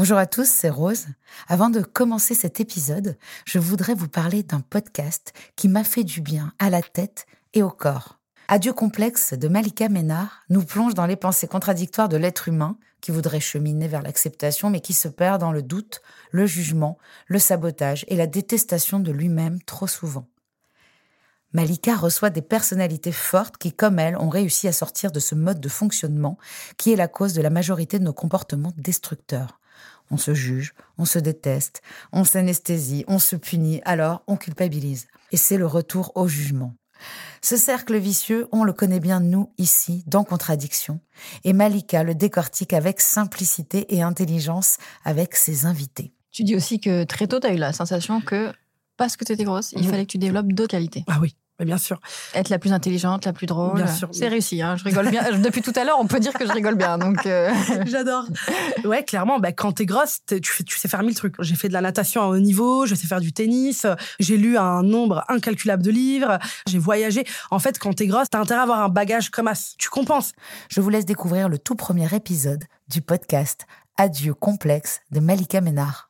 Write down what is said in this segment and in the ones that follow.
Bonjour à tous, c'est Rose. Avant de commencer cet épisode, je voudrais vous parler d'un podcast qui m'a fait du bien à la tête et au corps. Adieu complexe de Malika Ménard nous plonge dans les pensées contradictoires de l'être humain qui voudrait cheminer vers l'acceptation mais qui se perd dans le doute, le jugement, le sabotage et la détestation de lui-même trop souvent. Malika reçoit des personnalités fortes qui, comme elle, ont réussi à sortir de ce mode de fonctionnement qui est la cause de la majorité de nos comportements destructeurs. On se juge, on se déteste, on s'anesthésie, on se punit, alors on culpabilise. Et c'est le retour au jugement. Ce cercle vicieux, on le connaît bien nous ici, dans Contradiction, et Malika le décortique avec simplicité et intelligence avec ses invités. Tu dis aussi que très tôt, tu as eu la sensation que parce que tu étais grosse, il fallait que tu développes d'autres qualités. Ah oui, bien sûr. Être la plus intelligente, la plus drôle. Bien sûr. C'est réussi, hein, je rigole bien. Depuis tout à l'heure, on peut dire que je rigole bien. Donc euh. J'adore. Ouais, clairement, bah, quand t'es grosse, tu, tu sais faire mille trucs. J'ai fait de la natation à haut niveau, je sais faire du tennis, j'ai lu un nombre incalculable de livres, j'ai voyagé. En fait, quand t'es grosse, t'as intérêt à avoir un bagage comme as. Tu compenses. Je vous laisse découvrir le tout premier épisode du podcast Adieu complexe de Malika Ménard.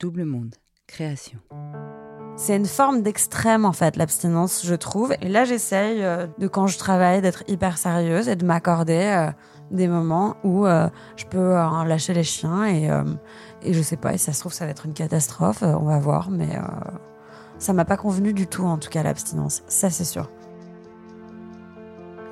Double monde. Création. C'est une forme d'extrême en fait, l'abstinence, je trouve. Et là, j'essaye euh, de quand je travaille d'être hyper sérieuse et de m'accorder euh, des moments où euh, je peux lâcher les chiens et, et je sais pas, et ça se trouve, ça va être une catastrophe, on va voir, mais ça m'a pas convenu du tout en tout cas l'abstinence, ça c'est sûr.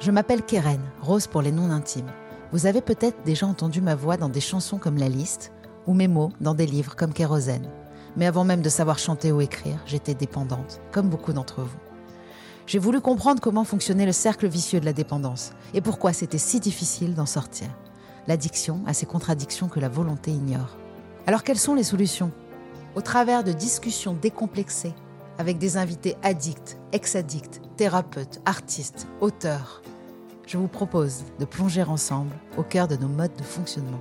Je m'appelle Keren, Rose pour les noms intimes. Vous avez peut-être déjà entendu ma voix dans des chansons comme La Liste ou mes mots dans des livres comme Kérosène. Mais avant même de savoir chanter ou écrire, j'étais dépendante, comme beaucoup d'entre vous. J'ai voulu comprendre comment fonctionnait le cercle vicieux de la dépendance et pourquoi c'était si difficile d'en sortir. L'addiction a ces contradictions que la volonté ignore. Alors quelles sont les solutions? Au travers de discussions décomplexées avec des invités addicts, ex-addicts, thérapeutes, artistes, auteurs, je vous propose de plonger ensemble au cœur de nos modes de fonctionnement.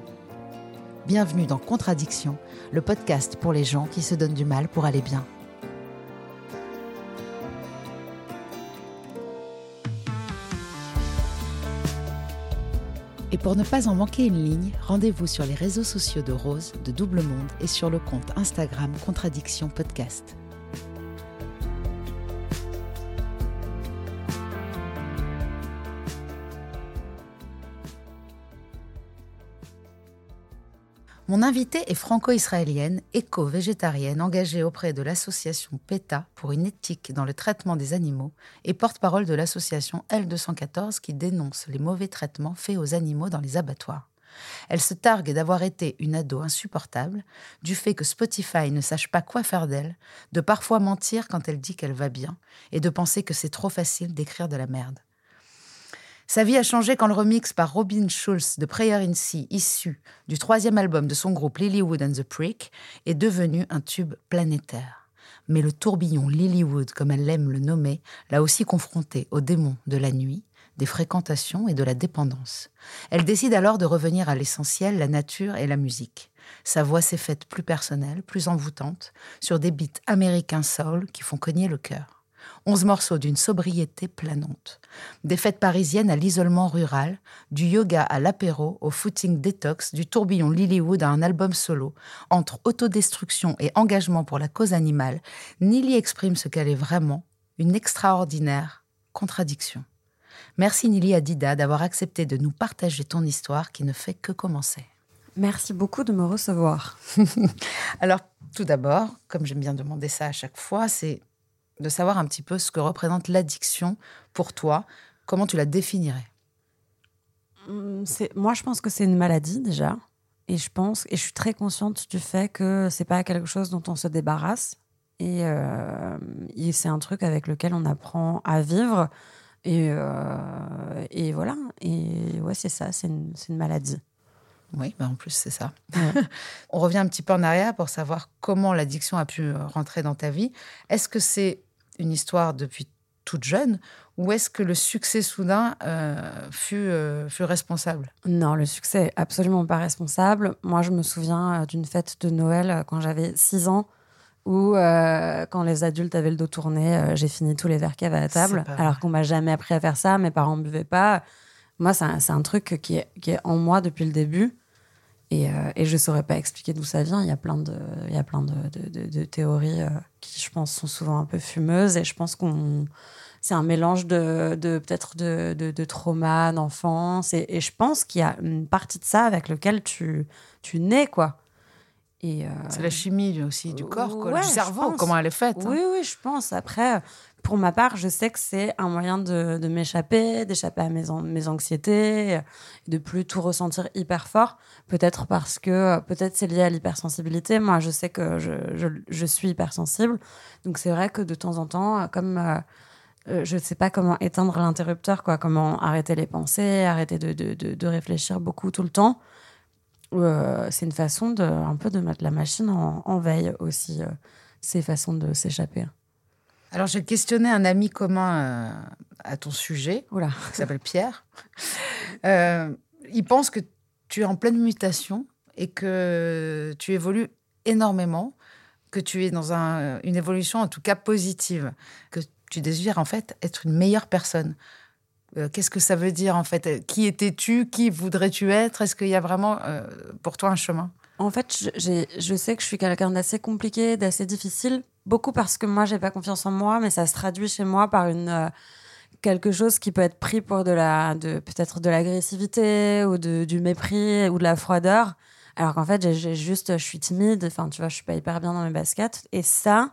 Bienvenue dans Contradiction, le podcast pour les gens qui se donnent du mal pour aller bien. Et pour ne pas en manquer une ligne, rendez-vous sur les réseaux sociaux de Rose, de Double Monde et sur le compte Instagram Contradiction Podcast. Mon invitée est franco-israélienne, éco-végétarienne, engagée auprès de l'association PETA pour une éthique dans le traitement des animaux et porte-parole de l'association L214 qui dénonce les mauvais traitements faits aux animaux dans les abattoirs. Elle se targue d'avoir été une ado insupportable, du fait que Spotify ne sache pas quoi faire d'elle, de parfois mentir quand elle dit qu'elle va bien, et de penser que c'est trop facile d'écrire de la merde. Sa vie a changé quand le remix par Robin Schulz de Prayer in Sea, issu du troisième album de son groupe Lilywood and the Prick, est devenu un tube planétaire. Mais le tourbillon Lilywood, comme elle l'aime le nommer, l'a aussi confronté aux démons de la nuit, des fréquentations et de la dépendance. Elle décide alors de revenir à l'essentiel, la nature et la musique. Sa voix s'est faite plus personnelle, plus envoûtante, sur des beats américains soul qui font cogner le cœur. Onze morceaux d'une sobriété planante. Des fêtes parisiennes à l'isolement rural, du yoga à l'apéro, au footing détox, du tourbillon Lilywood à un album solo. Entre autodestruction et engagement pour la cause animale, Nili exprime ce qu'elle est vraiment, une extraordinaire contradiction. Merci Nili Adida d'avoir accepté de nous partager ton histoire qui ne fait que commencer. Merci beaucoup de me recevoir. Alors, tout d'abord, comme j'aime bien demander ça à chaque fois, c'est de savoir un petit peu ce que représente l'addiction pour toi. Comment tu la définirais? Hum, Moi, je pense que c'est une maladie déjà. Et je pense, et je suis très consciente du fait que c'est pas quelque chose dont on se débarrasse. Et, euh, c'est un truc avec lequel on apprend à vivre Et, euh, et voilà. Et ouais, c'est ça, c'est une, maladie. Oui, bah en plus, c'est ça. Ouais. On revient un petit peu en arrière pour savoir comment l'addiction a pu rentrer dans ta vie. Est-ce que c'est une histoire depuis toute jeune ou est-ce que le succès soudain euh, fut, euh, fut responsable? Non, le succès est absolument pas responsable. Moi, je me souviens euh, d'une fête de Noël quand j'avais 6 ans où, euh, quand les adultes avaient le dos tourné, j'ai fini tous les verres qu'il y avait à table, alors qu'on m'a jamais appris à faire ça. Mes parents ne buvaient pas. Moi, c'est un, un truc qui est, qui est en moi depuis le début. Et, euh, et je ne saurais pas expliquer d'où ça vient. Il y a plein de, il y a plein de, théories euh, qui, je pense, sont souvent un peu fumeuses. Et je pense qu'on c'est un mélange de, peut-être de trauma d'enfance. Et, et je pense qu'il y a une partie de ça avec lequel tu, tu nais, quoi. Et, euh, C'est la chimie aussi du corps, quoi, Ouais, du cerveau, comment elle est faite. hein. oui, oui, je pense. Après, pour ma part, je sais que c'est un moyen de, de m'échapper, d'échapper à mes, an- mes anxiétés, de plus tout ressentir hyper fort. Peut-être parce que, peut-être c'est lié à l'hypersensibilité. Moi, je sais que je, je, je suis hypersensible. Donc, c'est vrai que de temps en temps, comme euh, euh, je ne sais pas comment éteindre l'interrupteur, quoi, comment arrêter les pensées, arrêter de, de, de, de réfléchir beaucoup tout le temps. Euh, c'est une façon de un peu de mettre la machine en, en veille aussi. euh, ces façons de s'échapper. Alors, j'ai questionné un ami commun euh, à ton sujet, Oula. qui s'appelle Pierre. Il pense que tu es en pleine mutation et que tu évolues énormément, que tu es dans un- une évolution en tout cas positive, que tu désires en fait être une meilleure personne. Euh, Qu'est-ce que ça veut dire en fait? Qui étais-tu? Qui voudrais-tu être? Est-ce qu'il y a vraiment euh, pour toi un chemin? En fait, je- sais que je suis quelqu'un d'assez compliqué, d'assez difficile, beaucoup parce que moi, j'ai pas confiance en moi, mais ça se traduit chez moi par une euh, quelque chose qui peut être pris pour de la, peut-être de l'agressivité ou de, du mépris ou de la froideur, alors qu'en fait, j'ai juste, je suis timide. Enfin, tu vois, je suis pas hyper bien dans mes baskets, et ça.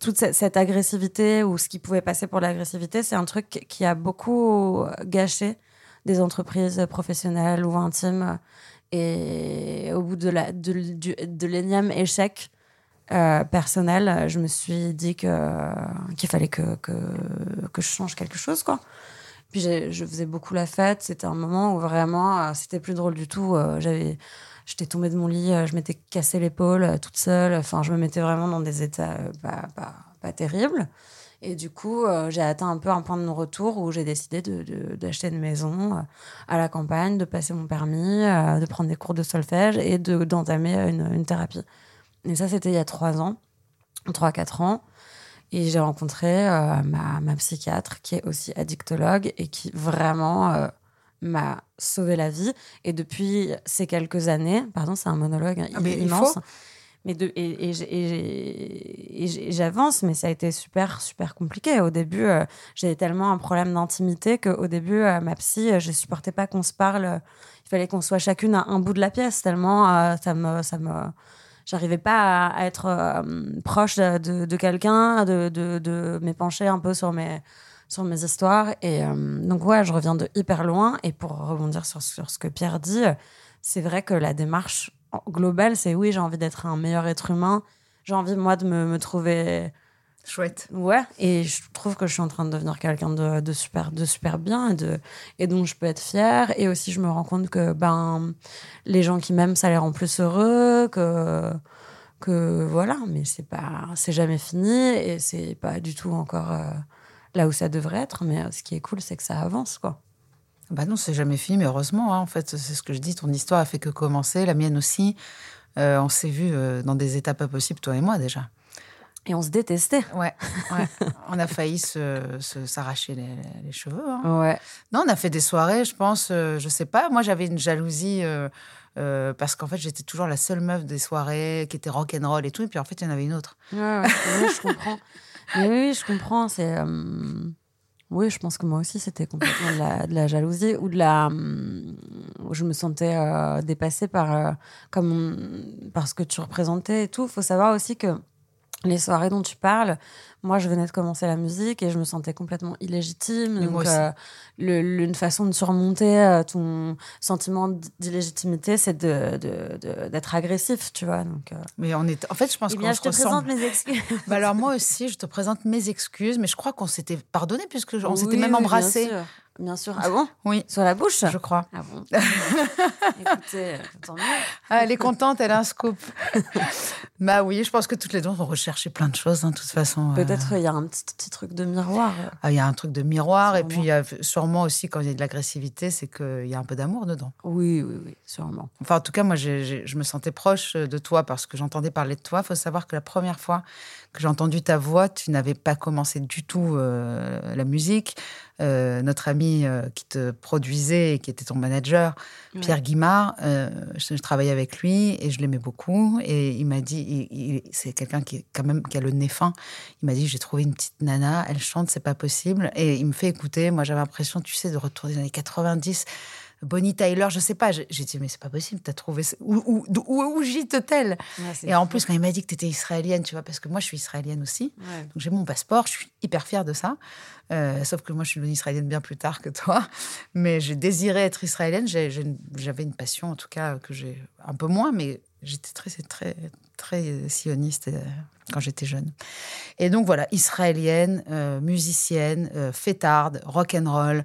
Toute cette, agressivité ou ce qui pouvait passer pour l'agressivité, c'est un truc qui a beaucoup gâché des entreprises professionnelles ou intimes. Et au bout de la de, du- de l'énième échec euh, personnel, je me suis dit que qu'il fallait que, que que je change quelque chose quoi. Puis je faisais beaucoup la fête. C'était un moment où vraiment euh, c'était plus drôle du tout. Euh, J'avais J'étais tombée de mon lit, euh, je m'étais cassé l'épaule euh, toute seule. Enfin, je me mettais vraiment dans des états euh, pas, pas, pas terribles. Et du coup, j'ai atteint un peu un point de non-retour où j'ai décidé de- de- d'acheter une maison à la campagne, de passer mon permis, de prendre des cours de solfège et de- d'entamer une, une thérapie. Et ça, c'était il y a trois ans, trois, quatre ans. Et j'ai rencontré ma, ma psychiatre qui est aussi addictologue et qui vraiment m'a sauvé la vie. Et depuis ces quelques années, pardon, c'est un monologue hein, Ah, mais immense. faut. Mais de, et, j'avance, mais ça a été super, super compliqué. Au début, euh, j'avais tellement un problème d'intimité qu'au début, euh, ma psy, euh, je supportais pas qu'on se parle. Il fallait qu'on soit chacune à un bout de la pièce, tellement euh, ça me. Ça me J'arrivais pas à, être euh, proche de, de- de quelqu'un, de, de, de m'épancher un peu sur mes, sur mes histoires. Et euh, donc, ouais, je reviens de hyper loin. Et pour rebondir sur, sur ce que Pierre dit, c'est vrai que la démarche globale, c'est oui, j'ai envie d'être un meilleur être humain. J'ai envie, moi, de me, me trouver. Chouette. Ouais. Et je trouve que je suis en train de devenir quelqu'un de, de super, de super bien et, de, et dont je peux être fière. Et aussi, je me rends compte que ben, les gens qui m'aiment, ça les rend plus heureux. Que, que voilà. Mais c'est pas, c'est jamais fini. Et c'est pas du tout encore euh, là où ça devrait être. Mais euh, ce qui est cool, c'est que ça avance, quoi. Bah non, c'est jamais fini, mais heureusement, hein, en fait, c'est ce que je dis. Ton histoire a fait que commencer, la mienne aussi. Euh, on s'est vus euh, dans des étapes pas possibles, toi et moi déjà. Et on se détestait. Ouais, ouais. on a failli se, se- s'arracher les, les cheveux. hein. Ouais. Non, on a fait des soirées, je pense, euh, je sais pas. Moi, j'avais une jalousie euh, parce qu'en fait, j'étais toujours la seule meuf des soirées qui était rock'n'roll et tout. Et puis en fait, il y en avait une autre. Ouais, ouais, je comprends. Oui, je comprends. C'est. euh, Oui, je pense que moi aussi, c'était complètement de la, jalousie ou de la. où je me sentais euh, dépassée par, euh, comme, par ce que tu représentais et tout. Il faut savoir aussi que les soirées dont tu parles, moi, je venais de commencer la musique et je me sentais complètement illégitime. Donc, euh, le- le- une façon de surmonter euh, ton sentiment d'illégitimité, c'est de- de- de- d'être agressif, tu vois. Donc, euh, Mais on est. En fait, je pense eh qu'on se je te présente mes excuses. Bah alors moi aussi, je te présente mes excuses, mais je crois qu'on s'était pardonné puisque on Oui, s'était même oui, embrassés. Bien sûr. Ah bon Oui, Sur la bouche je crois. Ah bon Écoutez, tant mieux. Ah, elle est contente, elle a un scoop. bah oui, je pense que toutes les deux on recherchait plein de choses, hein, de toute façon. euh. Peut-être il y a un petit, petit truc de miroir. Ah, Il y a un truc de miroir, et puis il y a sûrement aussi quand il y a de l'agressivité, c'est qu'il y a un peu d'amour dedans. Oui, oui, oui, sûrement. Enfin, en tout cas, moi, je me sentais proche de toi parce que j'entendais parler de toi. Il faut savoir que la première fois que j'ai entendu ta voix, tu n'avais pas commencé du tout euh, la musique. Euh, notre ami euh, qui te produisait et qui était ton manager, Ouais. Pierre Guimard, je, je travaillais avec lui et je l'aimais beaucoup. Et il m'a dit, il- il- c'est quelqu'un qui est quand même qui a le nez fin. Il m'a dit, j'ai trouvé une petite nana, elle chante, c'est pas possible. Et il me fait écouter. Moi, j'avais l'impression, tu sais, de retourner dans les années 90. Bonnie Tyler, je sais pas. J'ai dit, mais c'est pas possible, t'as trouvé. ça- Où, où, où, où gîte-t-elle? Et en plus, quand il m'a dit que t'étais israélienne, tu vois, parce que moi, je suis israélienne aussi. Ouais. Donc j'ai mon passeport, je suis hyper fière de ça. Euh, sauf que moi, je suis devenue israélienne bien plus tard que toi. Mais j'ai désiré être israélienne. J'avais une passion, en tout cas, que j'ai un peu moins, mais j'étais très, très, très sioniste euh, quand j'étais jeune. Et donc voilà, israélienne, euh, musicienne, euh, fêtarde, rock'n'roll.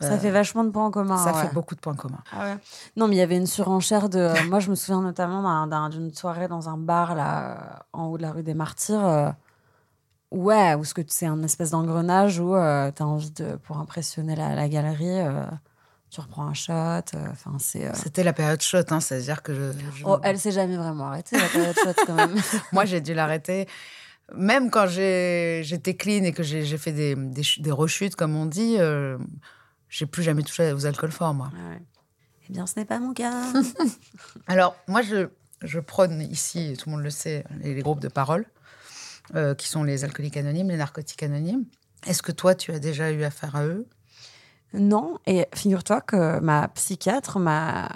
Ça fait vachement de points en commun. Ça ouais. fait beaucoup de points communs. Ah ouais. Non, mais il y avait une surenchère de. Moi, je me souviens notamment d'un- d'un- d'une soirée dans un bar là, euh, en haut de la rue des Martyrs. euh, Ouais, où c'est un espèce d'engrenage où tu as envie de, pour impressionner la, la galerie, euh, tu reprends un shot. euh, c'est. euh, C'était la période shot, hein, c'est-à-dire que je, je- Oh, elle s'est jamais vraiment arrêtée la période shot quand même. Moi, j'ai dû l'arrêter. Même quand j'étais clean et que j'ai fait des, des, ch- des rechutes, comme on dit, euh, j'ai plus jamais touché aux alcools forts, moi. Ouais. Eh bien, ce n'est pas mon cas. Alors, moi, je, je prône ici, tout le monde le sait, les, les groupes de parole, euh, qui sont les alcooliques anonymes, les narcotiques anonymes. Est-ce que toi, tu as déjà eu affaire à eux? Non, et figure-toi que ma psychiatre m'a.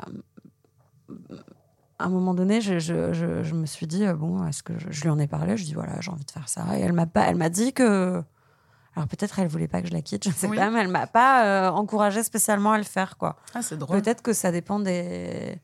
À un moment donné, je, je- je- je me suis dit, euh, bon, est-ce que je, je lui en ai parlé? Je dis, voilà, j'ai envie de faire ça. Et elle m'a pas, elle m'a dit que. Alors peut-être elle voulait pas que je la quitte, je ne sais Oui. pas, mais elle m'a pas euh, encouragé spécialement à le faire, quoi. Ah, c'est drôle. Peut-être que ça dépend des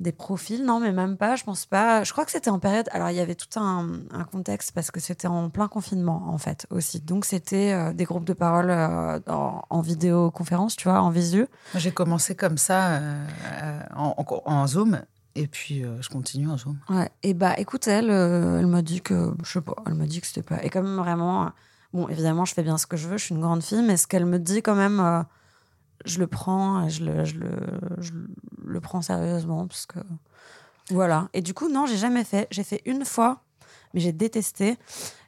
des profils, non, mais même pas. Je pense pas. Je crois que c'était en période. Alors il y avait tout un, un contexte parce que c'était en plein confinement en fait aussi. Donc c'était euh, des groupes de parole euh, en, en vidéoconférence, tu vois, en visu. J'ai commencé comme ça, euh, en, en- en Zoom, et puis euh, je continue en Zoom. Ouais. Et bah écoute, elle, euh, elle m'a dit que je sais pas. Elle m'a dit que c'était pas. Et comme vraiment, bon, évidemment, je fais bien ce que je veux. Je suis une grande fille, mais ce qu'elle me dit quand même. euh, je le prends, et je le, je, le, prends sérieusement parce voilà. Et du coup, non, j'ai jamais fait. J'ai fait une fois, mais j'ai détesté.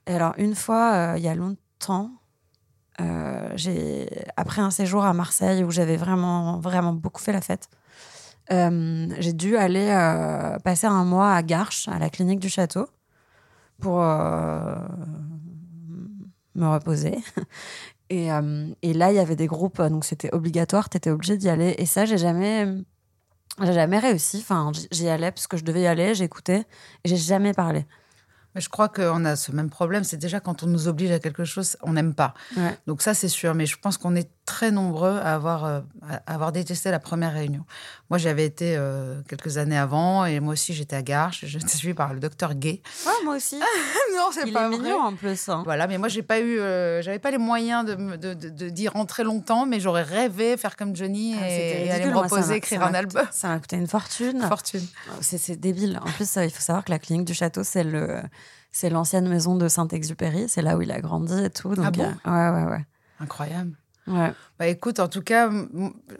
Et alors une fois, euh, il y a longtemps, euh, après un séjour à Marseille où j'avais vraiment, vraiment beaucoup fait la fête. j'ai dû aller passer un mois à Garches, à la clinique du château, pour me reposer. Et, euh, et là, il y avait des groupes, donc c'était obligatoire, tu étais obligé d'y aller. Et ça, j'ai jamais, j'ai jamais réussi. Enfin, j'y allais parce que je devais y aller, j'écoutais, et j'ai jamais parlé. Mais je crois qu'on a ce même problème. C'est déjà quand on nous oblige à quelque chose, on n'aime pas. Ouais. Donc ça, c'est sûr. Mais je pense qu'on est très nombreux à avoir, euh, à avoir détesté la première réunion. Moi, j'avais été euh, quelques années avant et moi aussi, j'étais à Garches. J'étais suivie par le docteur Gay. Ouais, moi aussi. non, c'est Il est mignon en plus. hein. Voilà, mais moi, j'ai pas eu, euh, j'avais pas les moyens de, d'y rentrer longtemps, mais j'aurais rêvé faire comme Johnny Ah, et, aller me reposer, écrire un album. Ça m'a coûté une fortune. Fortune. C'est c'est débile. En plus, il faut savoir que la clinique du château, c'est le, c'est l'ancienne maison de Saint-Exupéry. C'est là où il a grandi et tout. Donc, Ah bon? ouais, ouais, ouais. Incroyable. Bah écoute, en tout cas,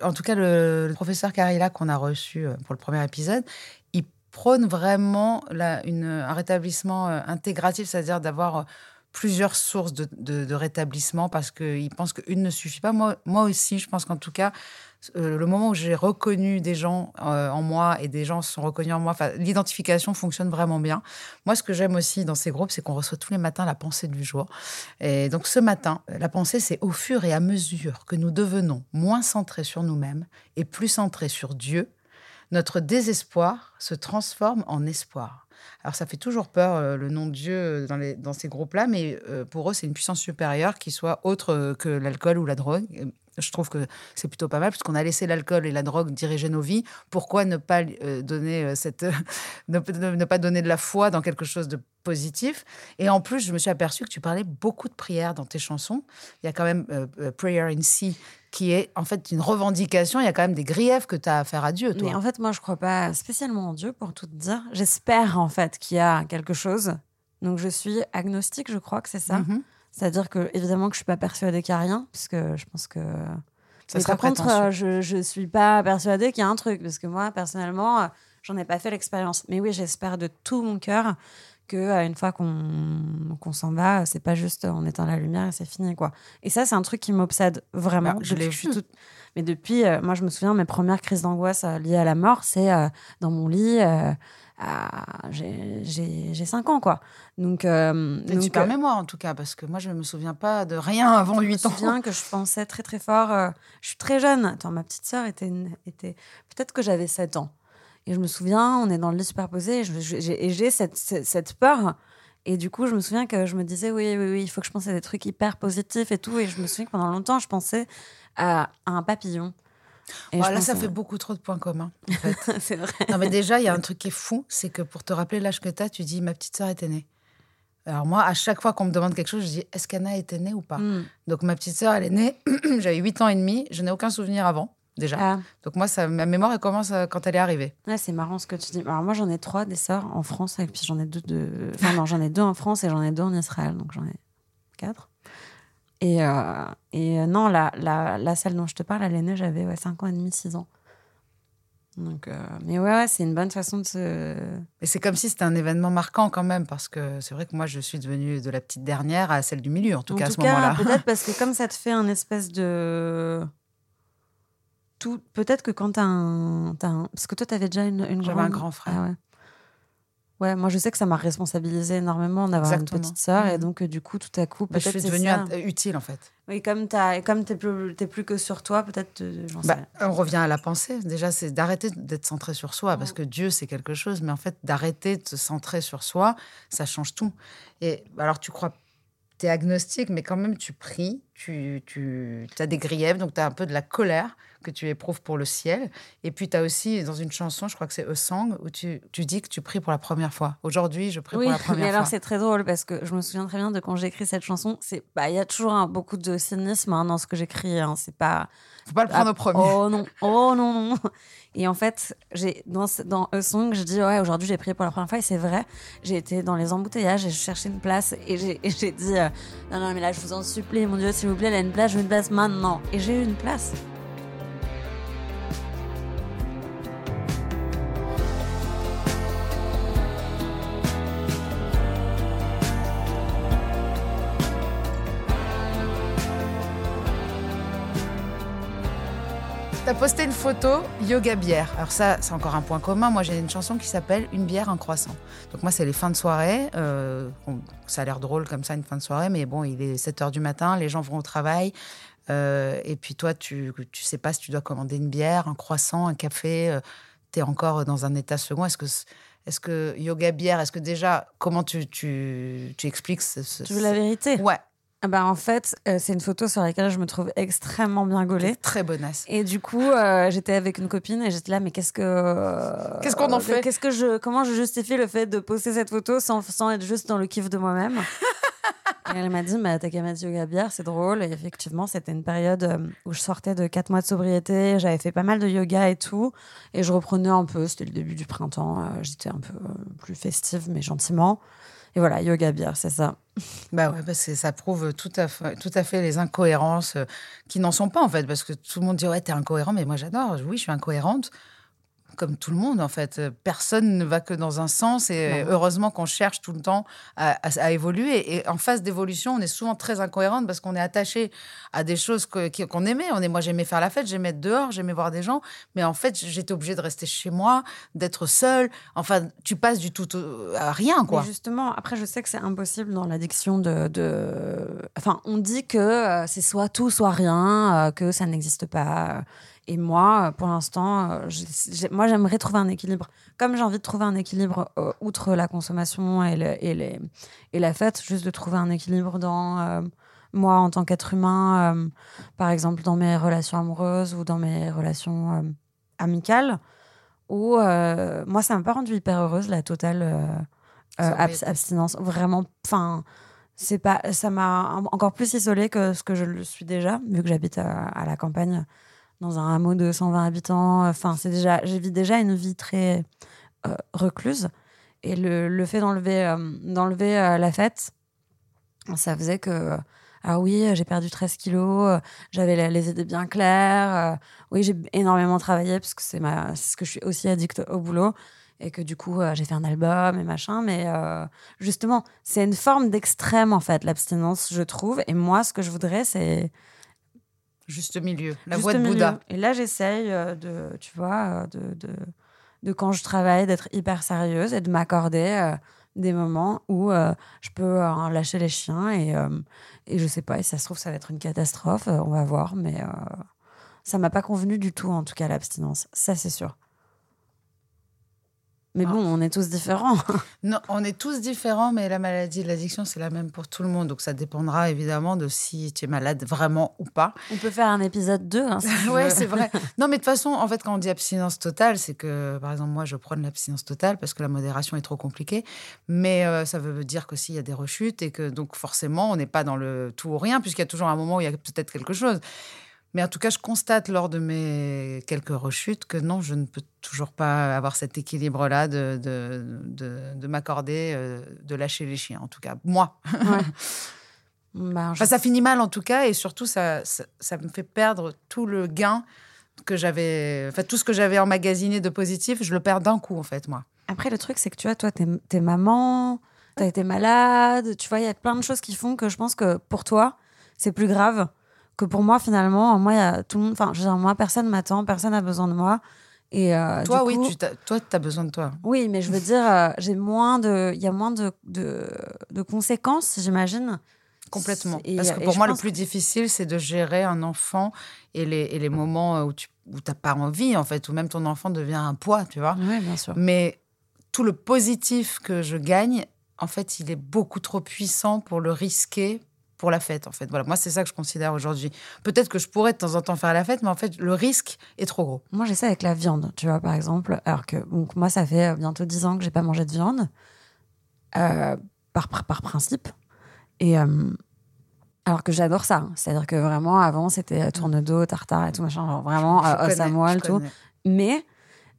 en tout cas, le, professeur Carilla qu'on a reçu euh, pour le premier épisode, il prône vraiment la- une, un rétablissement euh, intégratif, c'est-à-dire d'avoir euh, plusieurs sources de, rétablissement parce qu'il pense qu'une ne suffit pas. Moi, moi aussi, je pense qu'en tout cas, euh, le moment où j'ai reconnu des gens euh, en moi et des gens se sont reconnus en moi, l'identification fonctionne vraiment bien. Moi, ce que j'aime aussi dans ces groupes, c'est qu'on reçoit tous les matins la pensée du jour. Et donc ce matin, la pensée, c'est au fur et à mesure que nous devenons moins centrés sur nous-mêmes et plus centrés sur Dieu, notre désespoir se transforme en espoir. Alors ça fait toujours peur euh, le nom de Dieu dans, ces groupes-là, mais euh, pour eux c'est une puissance supérieure qui soit autre euh, que l'alcool ou la drogue. Je trouve que c'est plutôt pas mal puisqu'on a laissé l'alcool et la drogue diriger nos vies. Pourquoi ne pas euh, donner euh, cette ne, ne- ne pas donner de la foi dans quelque chose de positif? Et en plus, je me suis aperçue que tu parlais beaucoup de prières dans tes chansons. Il y a quand même euh, euh, Prayer in Sea qui est en fait une revendication. Il y a quand même des griefs que tu as à faire à Dieu, toi. Mais en fait, moi, je crois pas spécialement en Dieu, pour tout te dire. J'espère, en fait, qu'il y a quelque chose. Donc, je suis agnostique, je crois que c'est ça. Mhm. C'est-à-dire que, évidemment, que je suis pas persuadée qu'il n'y a rien, parce que je pense que. Ça Mais par contre, euh, je, je suis pas persuadée qu'il y a un truc, parce que moi, personnellement, euh, j'en ai pas fait l'expérience. Mais oui, j'espère de tout mon cœur que euh, une fois qu'on s'en va, c'est pas juste on éteint la lumière et c'est fini, quoi. Et ça, c'est un truc qui m'obsède vraiment. Bah, je l'ai vu. toute- Mais depuis, euh, moi, je me souviens, mes premières crises d'angoisse liées à la mort, c'est dans mon lit. À- j'ai- J'ai j'ai 5 ans, quoi. Donc, euh, donc, super euh, mémoire en tout cas, parce que moi je me souviens pas de rien avant je me 8 ans. souviens que je pensais très très fort. euh, je suis très jeune. Attends, ma petite sœur était, était peut-être que j'avais 7 ans. Et je me souviens, on est dans le lit superposé et je- je- j'ai et j'ai cette, cette, cette peur. Et du coup, je me souviens que je me disais, oui, oui, oui, il faut que je pense à des trucs hyper positifs et tout. Et je me souviens que pendant longtemps, je pensais à, à un papillon. Oh, là, ça fait beaucoup trop de points communs. En fait. c'est vrai. non, mais déjà, il y a un truc qui est fou, c'est que pour te rappeler l'âge que tu as, tu dis ma petite sœur était née. Alors moi, à chaque fois qu'on me demande quelque chose, je dis est-ce qu'Anna était née ou pas? Hmm. Donc ma petite sœur, elle est née, j'avais 8 ans et demi, je n'ai aucun souvenir avant, déjà. Ah, Donc moi, ça, ma mémoire, elle commence euh, quand elle est arrivée. ouais, c'est marrant ce que tu dis. Alors moi, j'en ai trois des sœurs en France, et puis j'en ai deux de... Enfin non, j'en ai deux en France et j'en ai deux en Israël, donc j'en ai quatre. Et, euh, et euh, non, la, la, la celle dont je te parle, elle est née, j'avais ouais, 5 ans et demi, 6 ans. Donc, euh, mais ouais, ouais, c'est une bonne façon de se... Et c'est comme si c'était un événement marquant quand même, parce que c'est vrai que moi, je suis devenue de la petite dernière à celle du milieu, en tout en cas à ce moment-là. peut-être parce que comme ça te fait un espèce de... Tout... Peut-être que quand t'as un, un... Parce que toi, t'avais déjà une, une J'avais un grand frère. Ah ouais. Ouais, moi je sais que ça m'a responsabilisé énormément d'avoir une petite sœur et Mhm. donc euh, du coup tout à coup Bah, je suis c'est devenue ça. int- utile en fait. Oui, comme t'as, comme t'es plus, que sur toi, peut-être. euh, Bah, on revient à la pensée. Déjà, c'est d'arrêter d'être centré sur soi, parce que Dieu, c'est quelque chose, mais en fait, d'arrêter de se centrer sur soi, ça change tout. Et alors, tu crois, tu es agnostique, mais quand même, tu pries, tu, tu as des griefs, donc tu as un peu de la colère que tu éprouves pour le ciel. Et puis, tu as aussi, dans une chanson, je crois que c'est A Song, où tu, tu dis que tu pries pour la première fois. Aujourd'hui, je prie Oui, pour la mais première alors fois. c'est très drôle parce que je me souviens très bien de quand j'ai écrit cette chanson. Bah, il y a toujours beaucoup de cynisme hein, dans ce que j'écris. Hein, c'est pas. faut pas le prendre Ah, au premier. Oh non, oh non, non. Et en fait, j'ai dans, dans A Song, je dis ouais, aujourd'hui j'ai prié pour la première fois et c'est vrai. J'ai été dans les embouteillages et je cherchais une place et j'ai, dit euh, non, non, mais là je vous en supplie, mon Dieu, s'il vous plaît, y a une place, je veux une place maintenant. Et j'ai eu une place. As posté une photo yoga bière. Alors ça, c'est encore un point commun. Moi, j'ai une chanson qui s'appelle Une bière, un croissant. Donc moi, c'est les fins de soirée. Euh, ça a l'air drôle comme ça, une fin de soirée, mais bon, il est 7 heures du matin, les gens vont au travail. Euh, et puis toi, tu tu sais pas si tu dois commander une bière, un croissant, un café. tu es encore dans un état second. Est-ce que, est que yoga bière, est-ce que déjà, comment tu, tu, tu expliques ce, ce- Tu veux la vérité? Ouais, Ah bah, En fait, euh, c'est une photo sur laquelle je me trouve extrêmement bien gaulée. très bonasse. Et du coup, euh, j'étais avec une copine et j'étais là, mais qu'est-ce que. euh, Qu'est-ce qu'on en fait Qu'est-ce que je, comment je justifie le fait de poster cette photo sans, sans être juste dans le kiff de moi-même? Et elle m'a dit, mais t'as qu'à mettre yoga bière, c'est drôle. Et effectivement, c'était une période où je sortais de 4 mois de sobriété, j'avais fait pas mal de yoga et tout. Et je reprenais un peu, c'était le début du printemps, j'étais un peu plus festive, mais gentiment. Et voilà, yoga bière, c'est ça. Bah ouais, parce que ça prouve tout à fait, tout à fait les incohérences euh, qui n'en sont pas en fait, parce que tout le monde dit ouais t'es incohérent, mais moi j'adore. Oui, je suis incohérente, comme tout le monde en fait. Euh, Personne ne va que dans un sens et Non. heureusement qu'on cherche tout le temps à, à- à évoluer. Et en phase d'évolution, on est souvent très incohérente parce qu'on est attaché à des choses qu'on aimait. On est, moi j'aimais faire la fête, j'aimais être dehors, j'aimais voir des gens, mais en fait j'étais obligée de rester chez moi, d'être seule. Enfin, tu passes du tout à rien quoi. Mais justement, après, je sais que c'est impossible dans l'addiction de, de- Enfin, on dit que euh, c'est soit tout, soit rien, euh, que ça n'existe pas. Et moi, pour l'instant, euh, moi, j'aimerais trouver un équilibre. Comme j'ai envie de trouver un équilibre euh, outre la consommation et, le- et, les, et la fête, juste de trouver un équilibre dans euh, moi en tant qu'être humain, euh, par exemple dans mes relations amoureuses ou dans mes relations euh, amicales, où euh, moi, ça m'a pas rendue hyper heureuse, la totale euh, euh, abs- abstinence. Vraiment, enfin, c'est pas, ça m'a en- encore plus isolée que ce que je le suis déjà, vu que j'habite à, à la campagne, dans un hameau de 120 habitants. Enfin, c'est déjà, j'ai vis déjà une vie très euh, recluse. Et le, le fait d'enlever euh, euh, la fête, ça faisait que. Ah oui, j'ai perdu 13 kilos, j'avais les idées bien claires. oui, j'ai énormément travaillé parce que c'est ce que je suis aussi addict au boulot et que du coup j'ai fait un album et machin. Mais justement, c'est une forme d'extrême en fait, l'abstinence, je trouve. Et moi, ce que je voudrais, c'est Juste milieu, la juste voie de milieu. Bouddha. Et là, j'essaye euh, de, tu vois, euh, de, de, de quand je travaille, d'être hyper sérieuse et de m'accorder euh, des moments où euh, je peux euh, lâcher les chiens et, et je sais pas, et ça se trouve, ça va être une catastrophe, on va voir, mais ça m'a pas convenu du tout, en tout cas, l'abstinence. Ça, c'est sûr. Mais Ah. bon, on est tous différents. Non, on est tous différents, mais la maladie de l'addiction, c'est la même pour tout le monde. Donc ça dépendra évidemment de si tu es malade vraiment ou pas. on peut faire un épisode 2. Hein, si veux. c'est vrai. Non, mais de toute façon, en fait, quand on dit abstinence totale, c'est que, par exemple, moi, je prône l'abstinence totale parce que la modération est trop compliquée. Mais euh, ça veut dire qu'aussi, il y a des rechutes et que, donc, forcément, on n'est pas dans le tout ou rien, puisqu'il y a toujours un moment où il y a peut-être quelque chose. Mais en tout cas, je constate lors de mes quelques rechutes que non, je ne peux toujours pas avoir cet équilibre-là de, de, de, de m'accorder, euh, de lâcher les chiens, en tout cas. Moi. Ouais. Bah, Enfin, ça finit mal en tout cas, et surtout, ça, ça, ça me fait perdre tout le gain que j'avais. Enfin, tout ce que j'avais emmagasiné de positif, je le perds d'un coup, en fait, moi. Après, le truc, c'est que tu vois, toi, t'es es maman, t'as été malade, tu vois, il y a plein de choses qui font que je pense que pour toi, c'est plus grave que pour moi, finalement. Moi, y a tout le monde, enfin, je veux dire, moi, personne m'attend, personne n'a besoin de moi. Et euh, toi, du oui, coup- tu t'as- toi, as besoin de toi. Oui, mais je veux dire, euh, j'ai moins de, il y a moins de, de, de conséquences, j'imagine. Complètement. Et- Parce que pour moi, le plus difficile, c'est de gérer un enfant et les, et les moments où tu où t'as pas envie, en fait, où même ton enfant devient un poids, tu vois. Oui, bien sûr. Mais tout le positif que je gagne, en fait, il est beaucoup trop puissant pour le risquer pour la fête, en fait. Voilà, moi, c'est ça que je considère aujourd'hui. Peut-être que je pourrais de temps en temps faire la fête, mais en fait, le risque est trop gros. Moi, j'ai ça avec la viande, tu vois, par exemple. Alors que donc, moi, ça fait euh, bientôt 10 ans que j'ai pas mangé de viande, euh, par, par, par principe. Et euh, alors que j'adore ça. C'est-à-dire que vraiment, avant, c'était tourne d'eau, tartare et tout, machin, genre vraiment Je os à moelle, tout. connais. Mais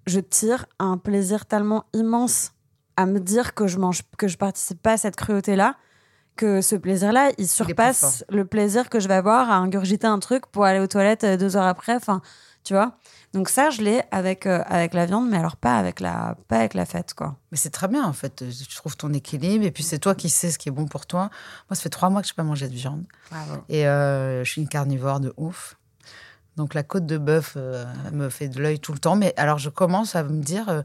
je tire un plaisir tellement immense à me dire que je mange, que je participe pas à cette cruauté-là, que ce plaisir-là, il surpasse le plaisir que je vais avoir à ingurgiter un truc pour aller aux toilettes euh, deux heures après. Enfin, tu vois. Donc ça, je l'ai avec euh, avec la viande, mais alors pas avec la pas avec la fête, quoi. Mais c'est très bien, en fait. Tu trouves ton équilibre et puis c'est toi qui sais ce qui est bon pour toi. Moi, ça fait trois mois que je n'ai pas mangé de viande. Et euh, je suis une carnivore de ouf. Donc la côte de bœuf euh, me fait de l'œil tout le temps. Mais alors je commence à me dire euh,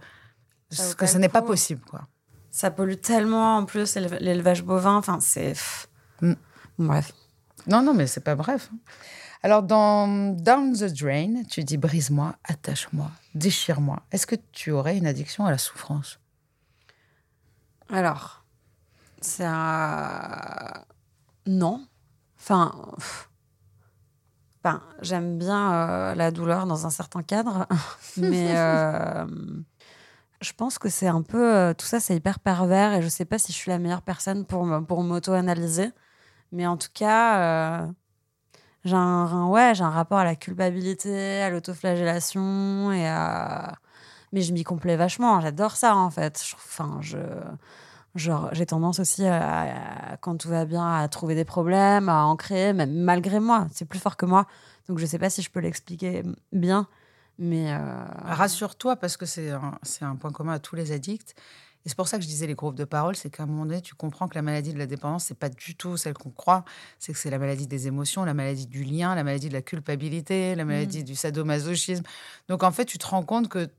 que ce n'est pas possible. quoi. Ça pollue tellement en plus l'éle- l'élevage bovin. Enfin, c'est. Mm. bref. Non, non, mais c'est pas bref. Alors dans Down the Drain, tu dis brise-moi, attache-moi, déchire-moi. Est-ce que tu aurais une addiction à la souffrance? Alors, c'est un... Non. Enfin, ben, j'aime bien euh, la douleur dans un certain cadre, mais euh, je pense que c'est un peu... euh, tout ça, c'est hyper pervers et je sais pas si je suis la meilleure personne pour, pour m'auto-analyser. Mais en tout cas, euh, j'ai un, ouais, un rapport à la culpabilité, à l'autoflagellation et à... Mais je m'y complais vachement. J'adore ça, en fait. Enfin, je... Genre, j'ai tendance aussi, à, à- quand tout va bien, à trouver des problèmes, à en créer, même malgré moi. C'est plus fort que moi. Donc, je sais pas si je peux l'expliquer bien. Mais. euh, Rassure-toi, parce que c'est un, c'est un point commun à tous les addicts. Et c'est pour ça que je disais les groupes de parole, c'est qu'à un moment donné, tu comprends que la maladie de la dépendance, c'est pas du tout celle qu'on croit. C'est que c'est la maladie des émotions, la maladie du lien, la maladie de la culpabilité, la maladie du sadomasochisme. Donc en fait, tu te rends compte que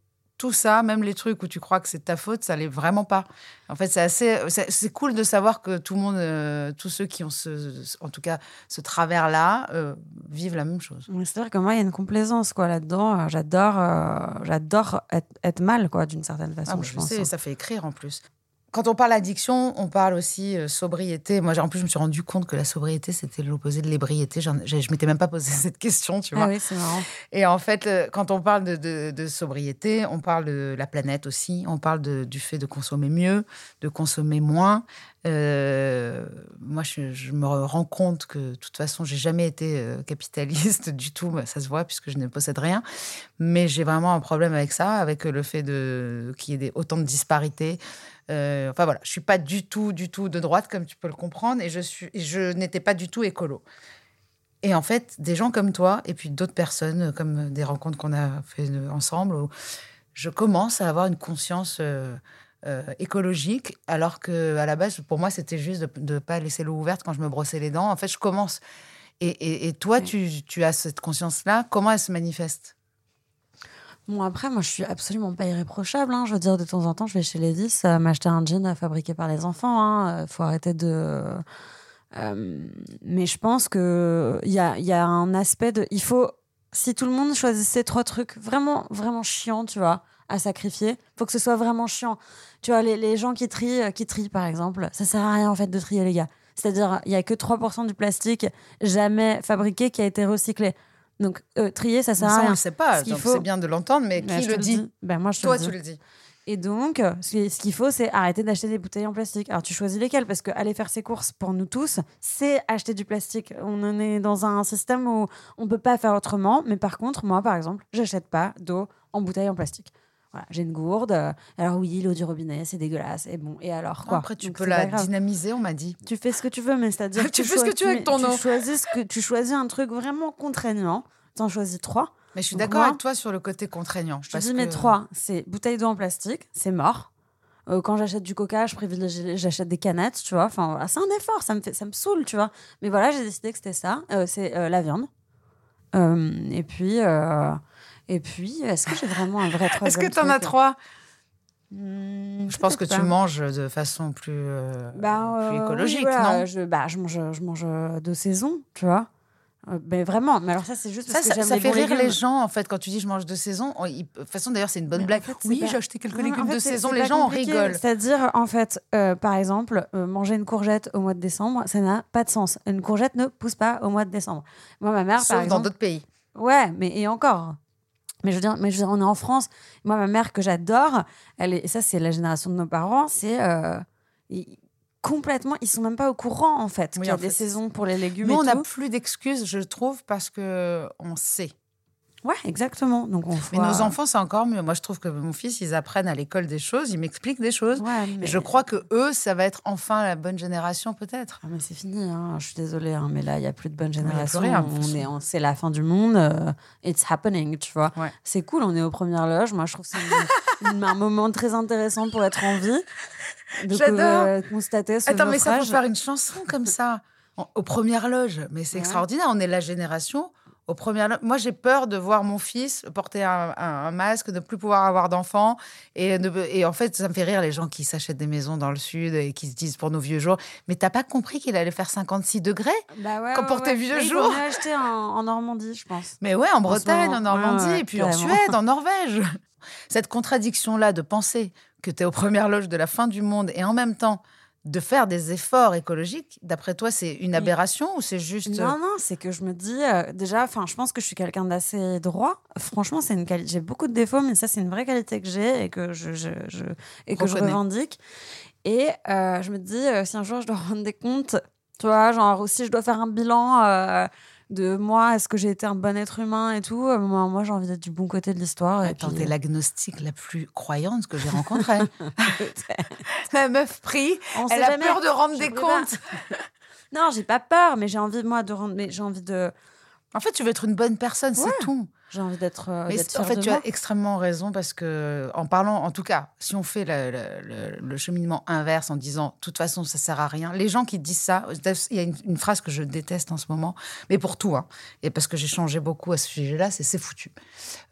tout ça, même les trucs où tu crois que c'est de ta faute, ça l'est vraiment pas. En fait, c'est assez, c'est cool de savoir que tout le monde, euh, tous ceux qui ont ce, en tout cas, ce travers-là, euh, vivent la même chose. C'est vrai que moi, il y a une complaisance quoi là-dedans. Euh, J'adore, euh, j'adore être, être mal quoi, d'une certaine façon. Ah, moi, je je pense. sais, ça fait écrire en plus. Quand on parle addiction, on parle aussi euh, sobriété. Moi, en plus, je me suis rendu compte que la sobriété, c'était l'opposé de l'ébriété. Je m'étais même pas posé cette question, tu vois. Ah oui, c'est marrant. Et en fait, euh, quand on parle de, de- de sobriété, on parle de la planète aussi. On parle de- du fait de consommer mieux, de consommer moins. Euh, moi, je, me rends compte que, de toute façon, j'ai jamais été euh, capitaliste du tout. Bah, Ça se voit puisque je ne possède rien. Mais j'ai vraiment un problème avec ça, avec le fait de qu'il y ait autant de disparités. Euh, enfin voilà, je suis pas du tout, du tout de droite, comme tu peux le comprendre, et je n'étais pas du tout écolo. Et en fait, des gens comme toi, et puis d'autres personnes, euh, comme des rencontres qu'on a fait euh, ensemble, je commence à avoir une conscience euh, euh, écologique, alors que à la base, pour moi, c'était juste de ne pas laisser l'eau ouverte quand je me brossais les dents. En fait, je commence. Et, et- et toi, tu, tu as cette conscience-là. Comment elle se manifeste? Bon, après, moi, je suis absolument pas irréprochable. hein. Je veux dire, de temps en temps, je vais chez Levis euh, m'acheter un jean fabriqué par les enfants. hein. Euh, faut arrêter de. Euh, mais je pense que il y a, y a un aspect de. Il faut. Si tout le monde choisissait trois trucs vraiment, vraiment chiants, tu vois, à sacrifier, faut que ce soit vraiment chiant. Tu vois, les, les gens qui trient, euh, qui trient, par exemple, ça sert à rien, en fait, de trier, les gars. C'est-à-dire, il y a que 3% du plastique jamais fabriqué qui a été recyclé. Donc, euh, trier, ça sert Ça, à on rien. le sait pas. Ce qu'il donc faut- C'est bien de l'entendre, mais Ben, qui je le dit, Ben, moi, je Toi, le dis. tu le dis. Et donc, euh, ce ce qu'il faut, c'est arrêter d'acheter des bouteilles en plastique. Alors, tu choisis lesquelles? Parce que aller faire ses courses, pour nous tous, c'est acheter du plastique. On en est dans un système où on peut pas faire autrement. Mais par contre, moi, par exemple, j'achète pas d'eau en bouteille en plastique. Voilà, j'ai une gourde. euh, Alors oui, l'eau du robinet, c'est dégueulasse. Et bon, et alors quoi? Après, tu Donc, peux la dynamiser, on m'a dit. Tu fais ce que tu veux, mais c'est-à-dire Tu que fais ce que tu veux avec ton mais eau. Tu choisis, ce que, tu choisis un truc vraiment contraignant. T'en choisis trois. Mais je suis d'accord avec toi sur le côté contraignant. Je te dis, mes que- trois, c'est bouteille d'eau en plastique, c'est mort. Euh, quand j'achète du coca, je privilégie, j'achète des canettes, tu vois. Enfin, voilà, c'est un effort, ça me, fait, ça me saoule, tu vois. Mais voilà, j'ai décidé que c'était ça. Euh, c'est euh, la viande. Et puis, et puis, est-ce que j'ai vraiment un vrai troisième Est-ce que tu en as trois? Hmm, Je pense que tu manges de façon plus, euh, Bah, plus euh, écologique, oui, voilà, non? je, bah, je, mange, je mange de saison, tu vois. Euh, mais vraiment, mais alors ça, c'est juste Ça, parce ça, que j'aime ça les fait rire légumes. les gens, en fait, quand tu dis je mange de saison. On- De toute façon, d'ailleurs, c'est une bonne Mais en blague. fait, oui, pas- j'ai acheté quelques Non, légumes en fait, de saison. Les gens en rigolent. C'est-à-dire, en fait, euh, par exemple, euh, manger une courgette au mois de décembre, ça n'a pas de sens. Une courgette ne pousse pas au mois de décembre. Moi, ma mère, par Sauf dans exemple. d'autres pays. Ouais, mais et encore. Mais je veux dire, mais je veux dire, on est en France. Moi, ma mère que j'adore, elle est, et ça, c'est la génération de nos parents. C'est euh, ils- complètement, ils sont même pas au courant en fait Oui, qu'il y a des fait, saisons pour les légumes Nous, et on n'a plus d'excuses, je trouve, parce que on sait. Ouais, exactement. Donc on Mais voit- nos enfants, c'est encore mieux. Moi, je trouve que mon fils, ils apprennent à l'école des choses, ils m'expliquent des choses. Ouais, Et mais... je crois que eux, ça va être enfin la bonne génération, peut-être. Ah, mais c'est fini, hein. je suis désolée, hein, mais là, il n'y a plus de bonne y plus génération. rien, on est, c'est la fin du monde. euh, it's happening, tu vois. Ouais. C'est cool, on est aux premières loges. Moi, je trouve que c'est une- un moment très intéressant pour être en vie. J'adore. euh, constater ce Attends, mais ça, faut faire une chanson comme ça, aux premières loges. Mais c'est Ouais. extraordinaire. On est la génération aux premières loges. Moi, j'ai peur de voir mon fils porter un, un- un masque, de plus pouvoir avoir d'enfants. Et, de- et en fait, ça me fait rire les gens qui s'achètent des maisons dans le sud et qui se disent pour nos vieux jours. Mais t'as pas compris qu'il allait faire 56 degrés Bah ouais, pour tes ouais. vieux il jours. mieux acheter en, en Normandie, je pense. Mais ouais, en Bretagne, en Normandie, et puis en. Suède, en Norvège. Cette contradiction-là de penser que tu es aux premières loges de la fin du monde et en même temps de faire des efforts écologiques, d'après toi, c'est une aberration ou c'est juste. Non, non, c'est que je me dis, euh, déjà, enfin, je pense que je suis quelqu'un d'assez droit. Franchement, c'est une qualité. J'ai beaucoup de défauts, mais ça, c'est une vraie qualité que j'ai et que je, je, je- et que je revendique. Et euh, je me dis, euh, si un jour je dois rendre des comptes, tu vois, genre, aussi, je dois faire un bilan euh, de moi, est-ce que j'ai été un bon être humain et tout, euh, moi, moi, j'ai envie d'être du bon côté de l'histoire. Attends, puis- t'es l'agnostique la plus croyante que j'ai rencontrée. la meuf prie, On elle a jamais. peur de rendre Je des comptes. Non, j'ai pas peur, mais j'ai envie, moi, de rendre. Mais j'ai envie de. En fait, tu veux être une bonne personne, Ouais. c'est tout. J'ai envie d'être. euh, Mais en fait, tu moi. as extrêmement raison parce que, en parlant, en tout cas, si on fait le, le- le- le cheminement inverse en disant, de toute façon, ça sert à rien, les gens qui disent ça, il y a une, une phrase que je déteste en ce moment, mais pour tout, hein, et parce que j'ai changé beaucoup à ce sujet-là, c'est c'est foutu.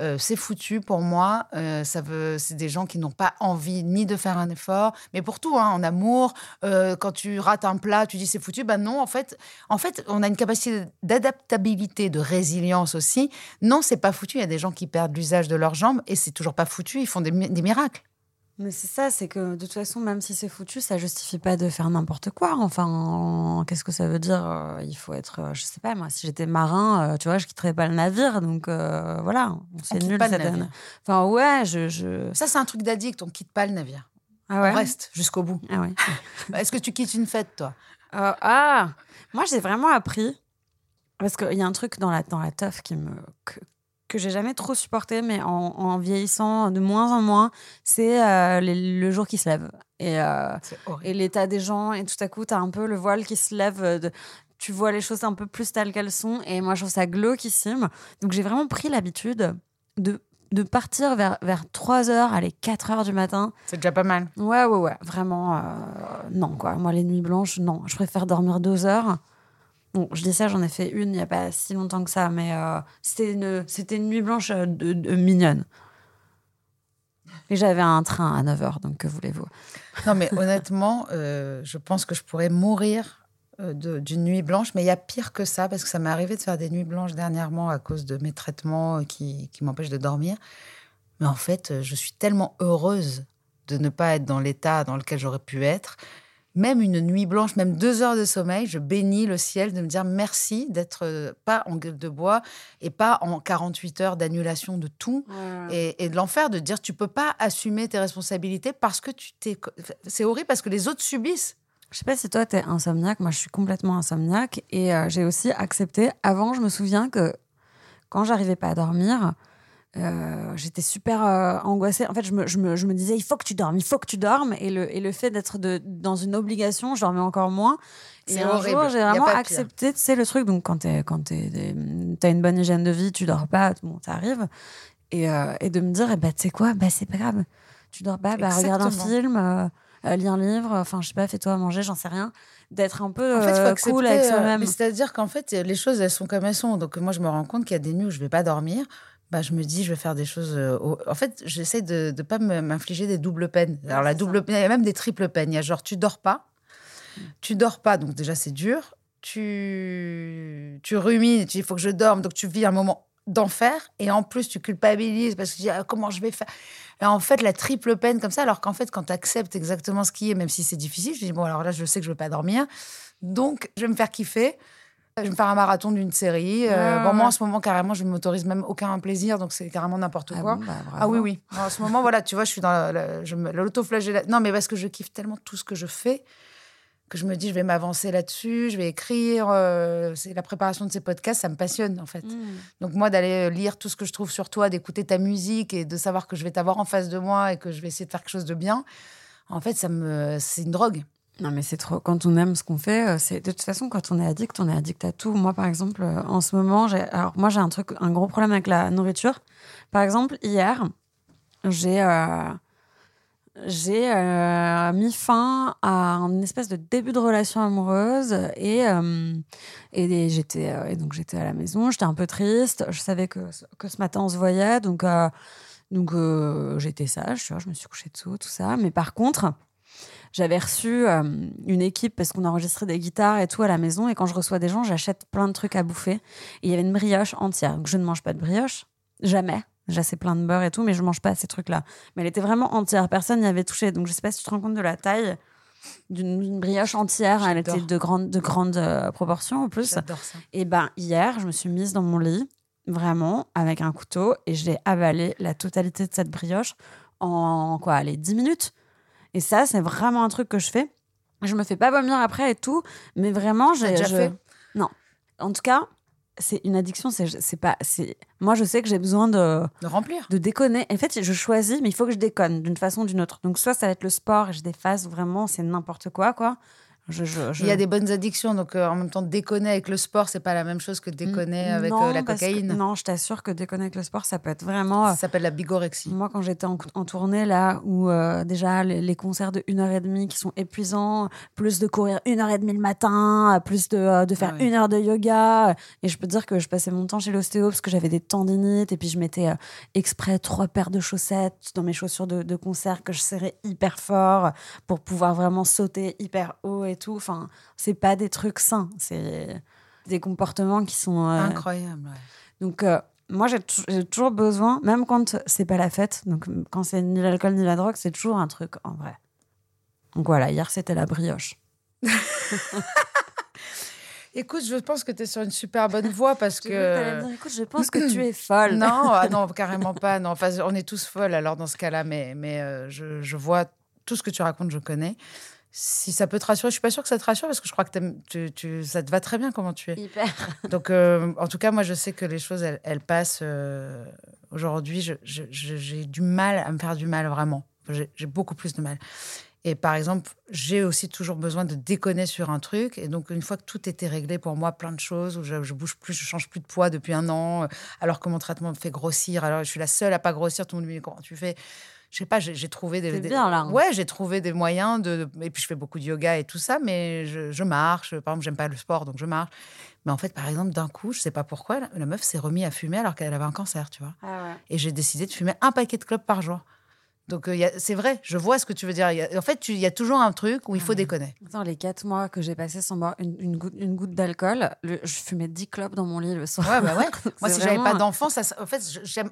Euh, c'est foutu pour moi, euh, ça veut, c'est des gens qui n'ont pas envie ni de faire un effort, mais pour tout, hein, en amour, euh, quand tu rates un plat, tu dis c'est foutu, ben non, en fait, en fait, on a une capacité d'adaptabilité, de résilience aussi. Non, c'est pas foutu. Il y a des gens qui perdent l'usage de leurs jambes et c'est toujours pas foutu. Ils font des, mi- des miracles. Mais c'est ça, c'est que de toute façon, même si c'est foutu, ça justifie pas de faire n'importe quoi. Enfin, qu'est-ce que ça veut dire euh, Il faut être, euh, je sais pas, moi, si j'étais marin, euh, tu vois, je quitterais pas le navire. Donc euh, voilà, c'est quitte nul pas le cette navire. année. Enfin, ouais, je. je... Ça, c'est un truc d'addict. On quitte pas le navire. Ah ouais? On reste jusqu'au bout. Ah ouais. Bah, Est-ce que tu quittes une fête, toi? Euh, ah Moi, j'ai vraiment appris. Parce qu'il y a un truc dans la, dans la teuf qui me. que, que j'ai jamais trop supporté, mais en, en vieillissant de moins en moins, c'est euh, le jour qui se lève. Et. euh, et l'état des gens et tout à coup tu as un peu le voile qui se lève euh, de- tu vois les choses un peu plus telles qu'elles sont et moi je trouve ça glauquissime donc j'ai vraiment pris l'habitude de de partir vers, vers 3h, allez, 4h du matin. C'est déjà pas mal. Ouais, ouais, ouais. Vraiment, euh, non, quoi. Moi, les nuits blanches, non. Je préfère dormir deux heures. Bon, je dis ça, j'en ai fait une il n'y a pas si longtemps que ça, mais euh, c'était une, c'était une nuit blanche euh, de, mignonne. Et j'avais un train à 9h, donc que voulez-vous? Non, mais honnêtement, euh, je pense que je pourrais mourir d'une nuit blanche. Mais il y a pire que ça, parce que ça m'est arrivé de faire des nuits blanches dernièrement à cause de mes traitements qui, qui m'empêchent de dormir. Mais en fait, je suis tellement heureuse de ne pas être dans l'état dans lequel j'aurais pu être. Même une nuit blanche, même deux heures de sommeil, je bénis le ciel de me dire merci d'être euh, pas en gueule de bois et pas en 48 heures d'annulation de tout et, et de l'enfer de dire tu peux pas assumer tes responsabilités parce que tu t'es c'est horrible parce que les autres subissent Je sais pas si toi, t'es insomniaque. Moi, je suis complètement insomniaque. Et euh, j'ai aussi accepté. Avant, je me souviens que quand j'arrivais pas à dormir, euh, j'étais super euh, angoissée. En fait, je me, je, me, je me disais, il faut que tu dormes, il faut que tu dormes. Et le, et le fait d'être dans une obligation, je dormais encore moins. Et un horrible. jour, j'ai vraiment accepté, tu sais, le truc. Donc, quand t'es- t'as une bonne hygiène de vie, tu dors pas, bon, ça arrive. Et, euh, et de me dire, eh ben, tu sais quoi, bah, c'est pas grave. Tu dors pas, bah, regarde un film, euh, lis un livre, enfin, je sais pas, fais-toi à manger, j'en sais rien. D'être un peu en fait, euh, cool avec soi-même. c'est-à-dire qu'en fait les choses elles sont comme elles sont donc moi je me rends compte qu'il y a des nuits où je vais pas dormir bah, je me dis, je vais faire des choses. euh, au- En fait, j'essaie de ne pas m'infliger des doubles peines. Alors, la double peine, il y a même des triples peines. Il y a genre, tu dors pas. Tu dors pas, donc déjà, c'est dur. Tu, tu rumines, tu dis, il faut que je dorme. Donc, tu vis un moment d'enfer. Et en plus, tu culpabilises parce que tu dis, ah, comment je vais faire? En fait, la triple peine comme ça, alors qu'en fait, quand tu acceptes exactement ce qui est, même si c'est difficile, je dis, bon, alors là, je sais que je ne vais pas dormir. Donc, je vais me faire kiffer. Je vais me faire un marathon d'une série. Euh, bon, moi, en ce moment, carrément, je ne m'autorise même aucun plaisir, donc c'est carrément n'importe Ah quoi. bon, bah, Ah oui, oui. En ce moment, voilà, tu vois, je suis dans la- la- l'autoflagellation. Non, mais parce que je kiffe tellement tout ce que je fais que je me dis, je vais m'avancer là-dessus, je vais écrire. euh, c'est la préparation de ces podcasts, ça me passionne, en fait. Mm. Donc, moi, d'aller lire tout ce que je trouve sur toi, d'écouter ta musique et de savoir que je vais t'avoir en face de moi et que je vais essayer de faire quelque chose de bien, en fait, ça me, c'est une drogue. Non, mais c'est trop. Quand on aime ce qu'on fait, euh, c'est de toute façon, quand on est addict, on est addict à tout. Moi, par exemple, euh, en ce moment, j'ai. Alors, moi, j'ai un truc, un gros problème avec la nourriture. Par exemple, hier, j'ai. euh, J'ai mis fin à une espèce de début de relation amoureuse et, et j'étais et donc j'étais à la maison, j'étais un peu triste, je savais que, que ce matin on se voyait donc donc j'étais sage, je me suis couchée dessous tout ça, mais par contre j'avais reçu euh, une équipe parce qu'on enregistrait des guitares et tout à la maison. Et quand je reçois des gens, j'achète plein de trucs à bouffer. Et il y avait une brioche entière. Donc je ne mange pas de brioche. Jamais. J'ai assez plein de beurre et tout, mais je mange pas ces trucs-là. Mais elle était vraiment entière. Personne n'y avait touché. Donc je sais pas si tu te rends compte de la taille d'une brioche entière. Elle était de grande, de grande euh, proportion en plus. J'adore ça. Et ben hier, je me suis mise dans mon lit, vraiment, avec un couteau, et j'ai avalé la totalité de cette brioche en quoi, allez, 10 minutes. Et ça, c'est vraiment un truc que je fais. Je me fais pas vomir après et tout, mais vraiment, j'ai déjà je- fait? Non. En tout cas, c'est une addiction. C'est pas. C'est moi, je sais que j'ai besoin de De remplir. de déconner. En fait, je choisis, mais il faut que je déconne d'une façon ou d'une autre. Donc, soit ça va être le sport et je défasse vraiment, c'est n'importe quoi, quoi. Je, je- je- Il y a des bonnes addictions, donc euh, en même temps, déconner avec le sport, c'est pas la même chose que déconner avec Non, euh, la que- cocaïne. non, je t'assure que déconner avec le sport, ça peut être vraiment. euh, Ça s'appelle la bigorexie. Moi, quand j'étais en, en tournée, là, où euh, déjà les, les concerts de 1h30 qui sont épuisants, plus de courir 1h30 le matin, euh, plus de, euh, de faire Ah ouais. une heure de yoga. Et je peux te dire que je passais mon temps chez l'ostéo parce que j'avais des tendinites et puis je mettais euh, exprès trois paires de chaussettes dans mes chaussures de, de concert que je serrais hyper fort pour pouvoir vraiment sauter hyper haut et tout. Enfin, c'est pas des trucs sains, c'est des comportements qui sont. euh, Incroyable. ouais. donc, euh, moi, j'ai tou- j'ai toujours besoin, même quand c'est pas la fête, donc quand c'est ni l'alcool ni la drogue, c'est toujours un truc en vrai. Donc voilà, hier c'était la brioche. Écoute, je pense que tu es sur une super bonne voie parce que dire, écoute, je pense que tu es folle. Non, ah non, carrément pas. Non, enfin, on est tous folles alors dans ce cas-là, mais, mais euh, je, je vois tout ce que tu racontes, je connais. Si ça peut te rassurer, je suis pas sûre que ça te rassure parce que je crois que tu, tu, ça te va très bien comment tu es. Hyper. Donc, euh, en tout cas, moi, je sais que les choses, elles, elles passent. euh, Aujourd'hui, j'ai du mal à me faire du mal, vraiment. J'ai j'ai beaucoup plus de mal. Et par exemple, j'ai aussi toujours besoin de déconner sur un truc. Et donc, une fois que tout était réglé pour moi, plein de choses, où je, je bouge plus, je change plus de poids depuis un an, euh, alors que mon traitement me fait grossir. Alors, je suis la seule à pas grossir. Tout le monde me dit comment tu fais? Je sais pas, j'ai trouvé des. Des- bien, là, hein. Ouais, j'ai trouvé des moyens de. Et puis, je fais beaucoup de yoga et tout ça, mais je, je marche. Par exemple, j'aime pas le sport, donc je marche. Mais en fait, par exemple, d'un coup, je sais pas pourquoi, la, la meuf s'est remise à fumer alors qu'elle avait un cancer, tu vois. Ah Et j'ai décidé de fumer un paquet de clopes par jour. Donc, euh, c'est vrai, je vois ce que tu veux dire. Il y a- en fait, il y a toujours un truc où il faut déconner. Attends, les quatre mois que j'ai passé sans boire une, une goutte, une goutte d'alcool, je fumais 10 clopes dans mon lit le soir. Ouais, bah ouais. Moi, si j'avais pas vraiment- d'enfant, ça, en fait.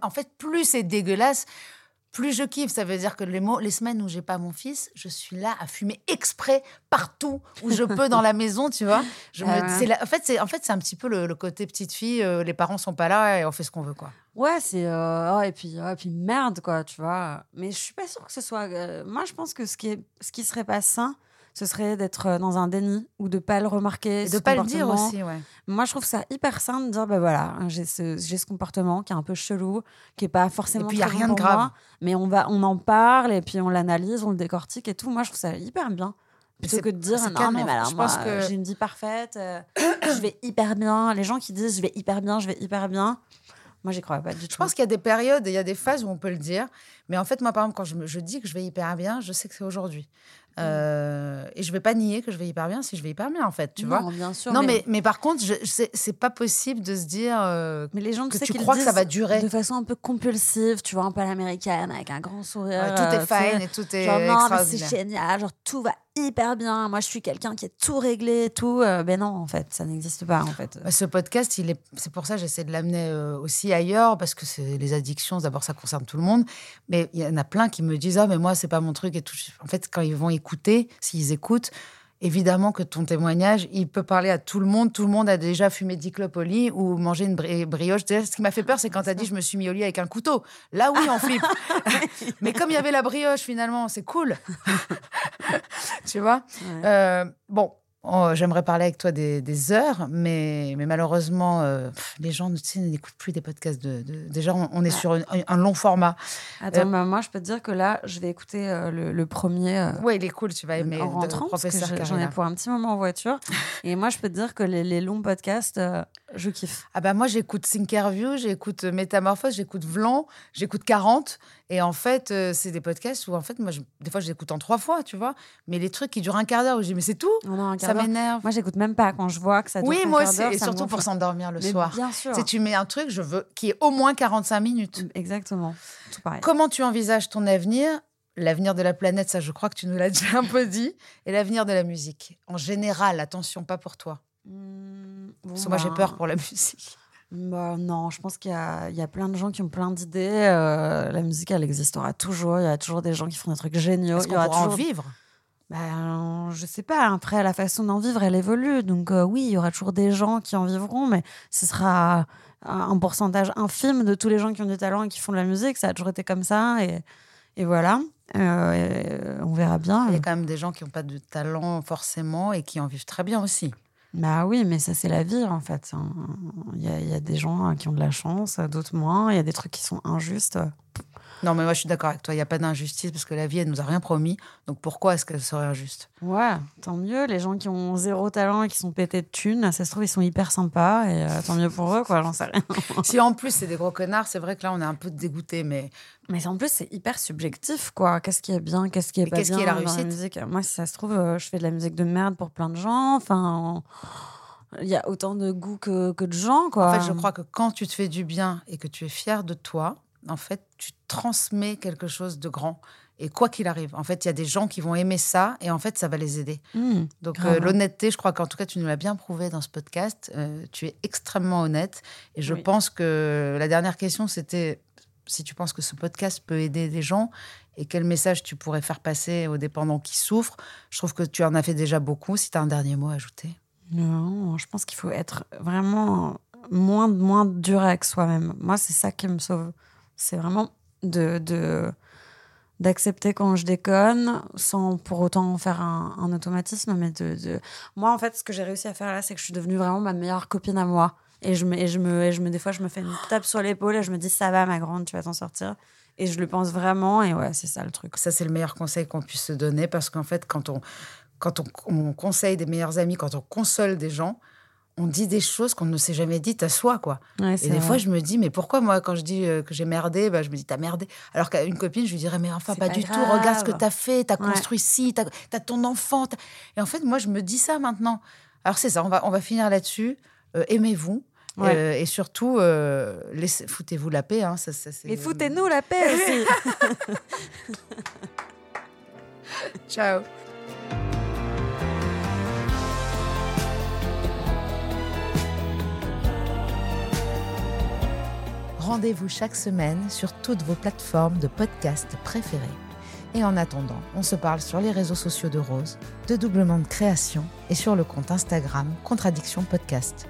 En fait, plus c'est dégueulasse, plus je kiffe. Ça veut dire que les, mots, les semaines où j'ai pas mon fils, je suis là à fumer exprès partout où je peux dans la maison, tu vois. Je me- Ah la- en fait, c'est en fait, c'est un petit peu le, le côté petite fille. euh, les parents sont pas là et on fait ce qu'on veut, quoi. Ouais, c'est. euh, oh, et, puis, oh, et puis merde, quoi, tu vois. Mais je suis pas sûre que ce soit. euh, moi, je pense que ce qui, est, ce qui serait pas sain, ce serait d'être euh, dans un déni ou de pas le remarquer. Et de pas le dire aussi, ouais. Moi, je trouve ça hyper sain de dire, ben voilà, j'ai ce, j'ai ce comportement qui est un peu chelou, qui est pas forcément. Et puis, y a très rien de grave. moi, mais on, va, on en parle et puis on l'analyse, on le décortique et tout. Moi, je trouve ça hyper bien. Plutôt c'est- que de dire, non, mais alors, Je moi, pense que- j'ai une vie parfaite, euh, je vais hyper bien. Les gens qui disent, je vais hyper bien, je vais hyper bien. Moi, j'y crois pas du tout. Je pense qu'il y a des périodes et il y a des phases où on peut le dire. Mais en fait, moi, par exemple, quand je, me- je dis que je vais hyper bien, je sais que c'est aujourd'hui. Euh, et je vais pas nier que je vais hyper bien si je vais hyper bien, en fait, tu non, vois. bien sûr. Non, mais, mais par contre, c'est c'est pas possible de se dire. euh, Mais les gens, que tu sais tu qu'ils crois que ça va durer. De façon un peu compulsive, tu vois, un peu à l'américaine, avec un grand sourire. ouais, tout euh, est sais. fine et tout est Genre, non, mais c'est génial, genre tout va hyper bien. Moi, je suis quelqu'un qui est tout réglé tout. Euh, ben non, en fait, ça n'existe pas, en fait. Bah, Ce podcast, il est, c'est pour ça que j'essaie de l'amener euh, aussi ailleurs parce que c'est les addictions. D'abord, ça concerne tout le monde, mais il y en a plein qui me disent ah mais moi c'est pas mon truc et tout. En fait, quand ils vont écouter, s'ils écoutent, évidemment que ton témoignage, il peut parler à tout le monde. Tout le monde a déjà fumé 10 clopes au lit ou mangé une bri- brioche. Ce qui m'a fait peur, c'est quand tu as dit je me suis mis au lit avec un couteau. Là oui, on flippe. mais comme il y avait la brioche finalement, c'est cool. tu vois? Ouais. Euh, bon, oh, j'aimerais parler avec toi des, des heures, mais, mais malheureusement, euh, pff, les gens n'écoutent plus des podcasts. De, de- déjà, on, on est sur une- un long format. Attends, euh, bah, moi, je peux te dire que là, je vais écouter euh, le, le premier. Ouais, il est cool, tu vas aimer. en rentrant, j'en ai pour un petit moment en voiture. Et moi, je peux te dire que les, les longs podcasts, je kiffe. Ah bah moi, j'écoute Thinkerview, j'écoute Métamorphose, j'écoute Vlan, j'écoute 40. Et en fait, euh, c'est des podcasts où, en fait, moi, je- des fois, je les écoute en trois fois, tu vois. Mais les trucs qui durent un quart d'heure, où je dis, mais c'est tout On a un quart Ça m'énerve. Moi, j'écoute même pas quand je vois que ça dure Oui, un moi quart aussi. Et surtout pour s'endormir le Mais soir. Bien sûr. Sais, tu mets un truc, je veux, qui est au moins 45 minutes. Exactement. Tout pareil. Comment tu envisages ton avenir? L'avenir de la planète, ça, je crois que tu nous l'as déjà un peu dit. Et l'avenir de la musique? En général, attention, pas pour toi. Mmh, bon, Parce que moi, j'ai bah, peur pour la musique. Bah, non, je pense qu'il y a, il y a plein de gens qui ont plein d'idées. euh, la musique, elle existera toujours. Il y a toujours des gens qui font des trucs géniaux. Est-ce Il y aura pourra en toujours- vivre? Ben, je sais pas. Après, la façon d'en vivre, elle évolue. Donc, euh, oui, il y aura toujours des gens qui en vivront, mais ce sera un un pourcentage infime de tous les gens qui ont du talent et qui font de la musique. Ça a toujours été comme ça. Et, et voilà. Euh, et on verra bien. Il y a quand même des gens qui n'ont pas de talent forcément et qui en vivent très bien aussi. Bah oui, mais ça, c'est la vie, en fait. hein. Il y a, il y a des gens qui ont de la chance, d'autres moins. Il y a des trucs qui sont injustes. Non, mais moi, je suis d'accord avec toi. Il n'y a pas d'injustice parce que la vie, elle nous a rien promis. Donc pourquoi est-ce qu'elle serait injuste? Ouais, tant mieux. Les gens qui ont zéro talent et qui sont pétés de thunes, ça se trouve, ils sont hyper sympas et euh, tant mieux pour eux, quoi. J'en sais rien. Si en plus, c'est des gros connards, c'est vrai que là, on est un peu dégoûté. Mais Mais en plus, c'est hyper subjectif, quoi. Qu'est-ce qui est bien, qu'est-ce qui est pas qu'est-ce bien qui est la réussite? musique? Moi, si ça se trouve, euh, je fais de la musique de merde pour plein de gens. Enfin, il y a autant de goût que, que de gens, quoi. en fait, je crois que quand tu te fais du bien et que tu es fier de toi, en fait, tu transmets quelque chose de grand. Et quoi qu'il arrive, en fait, il y a des gens qui vont aimer ça et en fait, ça va les aider. Hmm. Donc euh, l'honnêteté, je crois qu'en tout cas, tu nous l'as bien prouvé dans ce podcast. Euh, tu es extrêmement honnête. Et je Oui. pense que la dernière question, c'était si tu penses que ce podcast peut aider des gens et quel message tu pourrais faire passer aux dépendants qui souffrent. Je trouve que tu en as fait déjà beaucoup. Si tu as un dernier mot à ajouter. Non, je pense qu'il faut être vraiment moins, moins dur avec soi-même. Moi, c'est ça qui me sauve. C'est vraiment de, de d'accepter quand je déconne sans pour autant faire un, automatisme mais de, de- moi en fait ce que j'ai réussi à faire là c'est que je suis devenue vraiment ma meilleure copine à moi. Et je me et je me et je me des fois je me fais une tape sur l'épaule et je me dis ça va ma grande tu vas t'en sortir. Et je le pense vraiment et ouais c'est ça le truc. Ça, c'est le meilleur conseil qu'on puisse se donner parce qu'en fait, quand on, quand on conseille des meilleurs amis, quand on console des gens, on dit des choses qu'on ne s'est jamais dites à soi, quoi. Ouais, Et des vrai. fois, je me dis, mais pourquoi moi, quand je dis euh, que j'ai merdé, bah, je me dis, t'as merdé. Alors qu'à une copine, je lui dirais, mais enfin, pas, pas du tout, regarde ce que t'as fait, t'as Ouais. construit ci, t'as as ton enfant. Et en fait, moi, je me dis ça maintenant. Alors, c'est ça, on va, on va finir là-dessus. Euh, Aimez-vous. Ouais. Euh, et surtout, euh, foutez-vous la paix. Hein, ça, ça, et foutez-nous la paix aussi Ciao. Rendez-vous chaque semaine sur toutes vos plateformes de podcast préférées. Et en attendant, on se parle sur les réseaux sociaux de Rose, de Doublement de Création et sur le compte Instagram Contradiction Podcast.